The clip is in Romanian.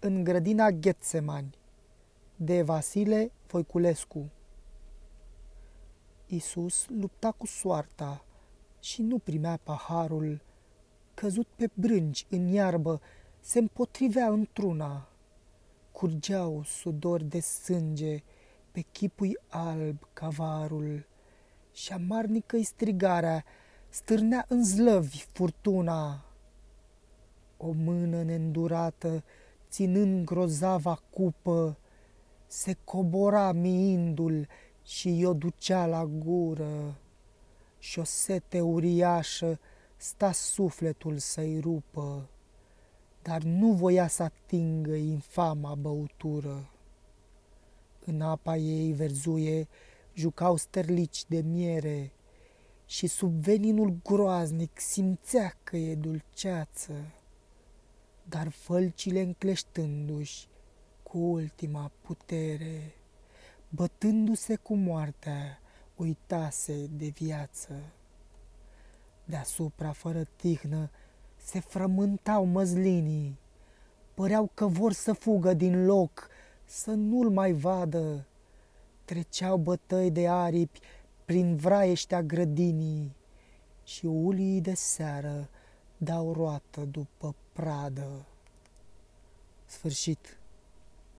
în grădina Ghetsemani de Vasile Voiculescu Isus lupta cu soarta și nu primea paharul. Căzut pe brânci în iarbă, se împotrivea într-una. Curgeau sudori de sânge, pe chipui alb cavarul și amarnică-i strigarea, stârnea în zlăvi furtuna. O mână neîndurată, ținând grozava cupă, se cobora miindul și o ducea la gură. Și o sete uriașă sta sufletul să-i rupă, dar nu voia să atingă infama băutură. În apa ei verzuie jucau sterlici de miere și sub veninul groaznic simțea că e dulceață dar fălcile încleștându-și cu ultima putere, bătându-se cu moartea, uitase de viață. Deasupra, fără tihnă, se frământau măzlinii, păreau că vor să fugă din loc, să nu-l mai vadă. Treceau bătăi de aripi prin vraieștea grădinii și ulii de seară dau roată după pradă. Sfârșit.